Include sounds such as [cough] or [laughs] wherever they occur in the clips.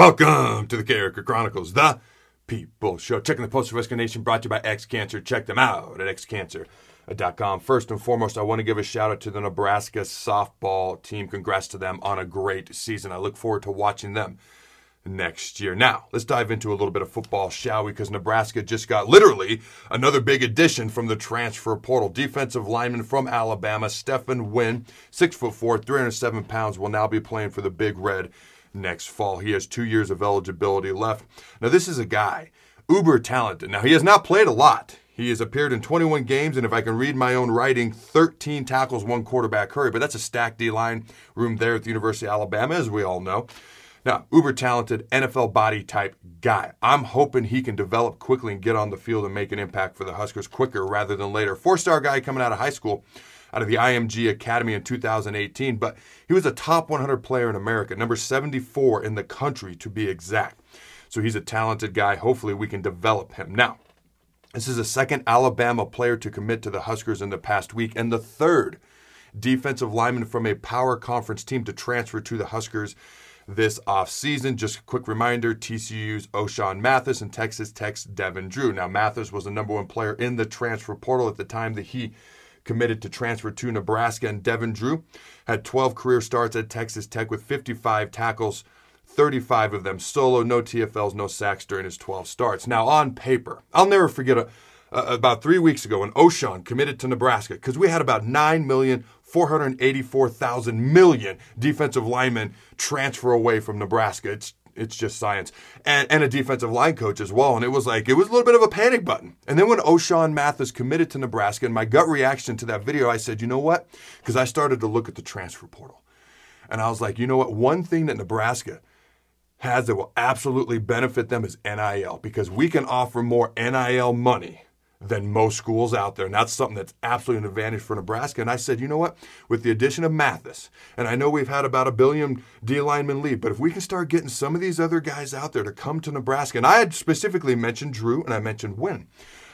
Welcome to the Character Chronicles, the People Show. Checking the Post of Rescue Nation brought to you by X Cancer. Check them out at xcancer.com. First and foremost, I want to give a shout out to the Nebraska softball team. Congrats to them on a great season. I look forward to watching them next year. Now, let's dive into a little bit of football, shall we? Because Nebraska just got literally another big addition from the transfer portal. Defensive lineman from Alabama, Stephen Wynn, six foot four, 307 pounds, will now be playing for the Big Red next fall. He has two years of eligibility left. Now, this is a guy, uber talented. Now, he has not played a lot. He has appeared in 21 games, and if I can read my own writing, 13 tackles, one quarterback hurry. But that's a stacked D line room there at the University of Alabama, as we all know. Now, uber talented NFL body type guy. I'm hoping he can develop quickly and get on the field and make an impact for the Huskers quicker rather than later. Four star guy coming out of high school out of the IMG Academy in 2018, but he was a top 100 player in America, number 74 in the country to be exact. So he's a talented guy. Hopefully, we can develop him. Now, this is the second Alabama player to commit to the Huskers in the past week, and the third defensive lineman from a power conference team to transfer to the Huskers this offseason. Just a quick reminder TCU's Ochaun Mathis and Texas Tech's Devin Drew. Now, Mathis was the number one player in the transfer portal at the time that he committed to transfer to Nebraska. And Devin Drew had 12 career starts at Texas Tech with 55 tackles, 35 of them solo, no TFLs, no sacks during his 12 starts. Now, on paper, I'll never forget a, a, about three weeks ago when Ochaun committed to Nebraska because we had about 9 million 484,000 million defensive linemen transfer away from Nebraska. It's it's just science. And, and a defensive line coach as well. And it was like, it was a little bit of a panic button. And then when Ochaun Mathis committed to Nebraska, and my gut reaction to that video, I said, you know what? Because I started to look at the transfer portal. And I was like, you know what? One thing that Nebraska has that will absolutely benefit them is NIL because we can offer more NIL money than most schools out there. And that's something that's absolutely an advantage for Nebraska. And I said, you know what? With the addition of Mathis, and I know we've had about a billion D linemen leave, but if we can start getting some of these other guys out there to come to Nebraska, and I had specifically mentioned Drew and I mentioned Wynn.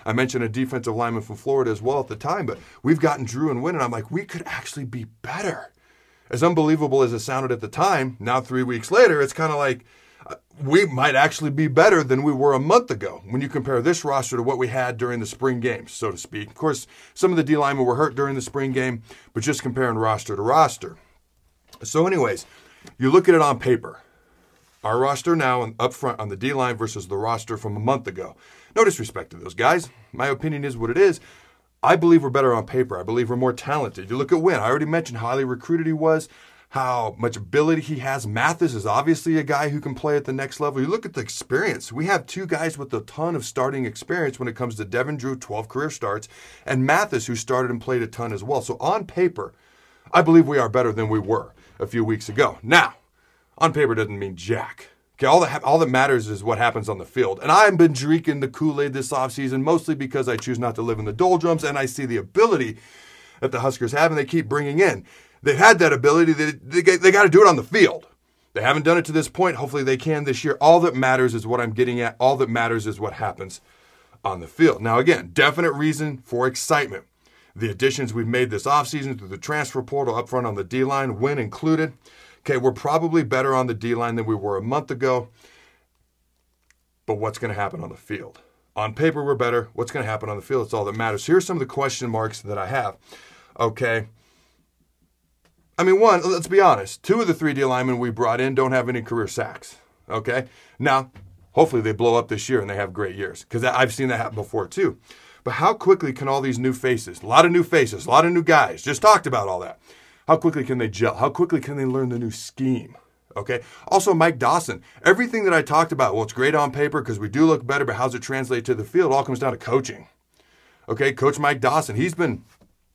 I mentioned a defensive lineman from Florida as well at the time, but we've gotten Drew and Wynn, and I'm like, we could actually be better. As unbelievable as it sounded at the time, now three weeks later, it's kind of like, we might actually be better than we were a month ago when you compare this roster to what we had during the spring games, so to speak. Of course, some of the D linemen were hurt during the spring game, but just comparing roster to roster. So, anyways, you look at it on paper. Our roster now up front on the D line versus the roster from a month ago. No disrespect to those guys. My opinion is what it is. I believe we're better on paper. I believe we're more talented. You look at Wynn. I already mentioned how highly recruited he was how much ability he has. Mathis is obviously a guy who can play at the next level. You look at the experience. We have two guys with a ton of starting experience when it comes to Devin Drew, 12 career starts, and Mathis, who started and played a ton as well. So on paper, I believe we are better than we were a few weeks ago. Now, on paper doesn't mean jack. Okay, all that all that matters is what happens on the field. And I've been drinking the Kool-Aid this offseason mostly because I choose not to live in the doldrums and I see the ability that the Huskers have and they keep bringing in they've had that ability. They, they, they got to do it on the field. They haven't done it to this point. Hopefully they can this year. All that matters is what I'm getting at. All that matters is what happens on the field. Now, again, definite reason for excitement. The additions we've made this offseason through the transfer portal up front on the D line, Wynn included. Okay, we're probably better on the D line than we were a month ago. But what's going to happen on the field? On paper, we're better. What's going to happen on the field? It's all that matters. Here's some of the question marks that I have. Okay, I mean, one, let's be honest. Two of the three D linemen we brought in don't have any career sacks. Okay? Now, hopefully they blow up this year and they have great years because I've seen that happen before too. But how quickly can all these new faces, a lot of new faces, a lot of new guys, just talked about all that. How quickly can they gel? How quickly can they learn the new scheme? Okay. Also, Mike Dawson. Everything that I talked about, well, it's great on paper because we do look better, but how's it translate to the field? All comes down to coaching. Okay. Coach Mike Dawson, he's been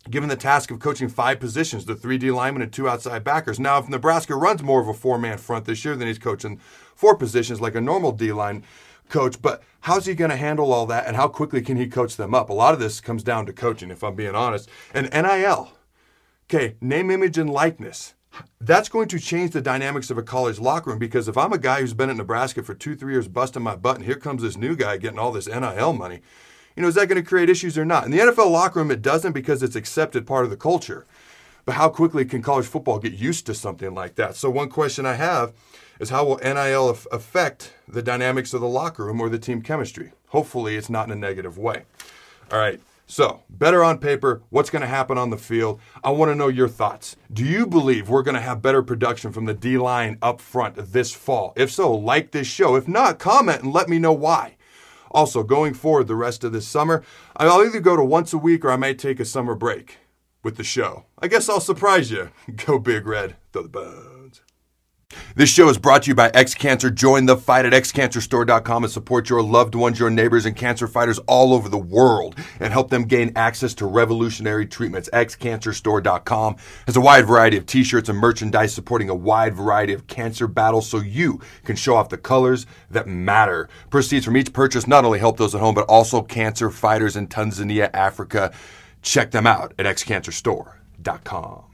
given the task of coaching five positions the three D linemen and two outside backers. Now, if Nebraska runs more of a four man front this year, then he's coaching four positions like a normal D line coach. But how's he going to handle all that and how quickly can he coach them up? A lot of this comes down to coaching, if I'm being honest. And NIL, okay, name, image, and likeness. That's going to change the dynamics of a college locker room because if I'm a guy who's been at Nebraska for two, three years busting my butt, and here comes this new guy getting all this NIL money, you know, is that going to create issues or not? In the NFL locker room, it doesn't because it's accepted part of the culture. But how quickly can college football get used to something like that? So, one question I have is how will NIL affect the dynamics of the locker room or the team chemistry? Hopefully, it's not in a negative way. All right. So, better on paper, what's going to happen on the field? I want to know your thoughts. Do you believe we're going to have better production from the D line up front this fall? If so, like this show. If not, comment and let me know why. Also, going forward the rest of this summer, I'll either go to once a week or I might take a summer break with the show. I guess I'll surprise you. [laughs] Go Big Red, the. This show is brought to you by X Cancer. Join the fight at xcancerstore.com and support your loved ones, your neighbors, and cancer fighters all over the world and help them gain access to revolutionary treatments. xcancerstore.com has a wide variety of t shirts and merchandise supporting a wide variety of cancer battles so you can show off the colors that matter. Proceeds from each purchase not only help those at home, but also cancer fighters in Tanzania, Africa. Check them out at xcancerstore.com.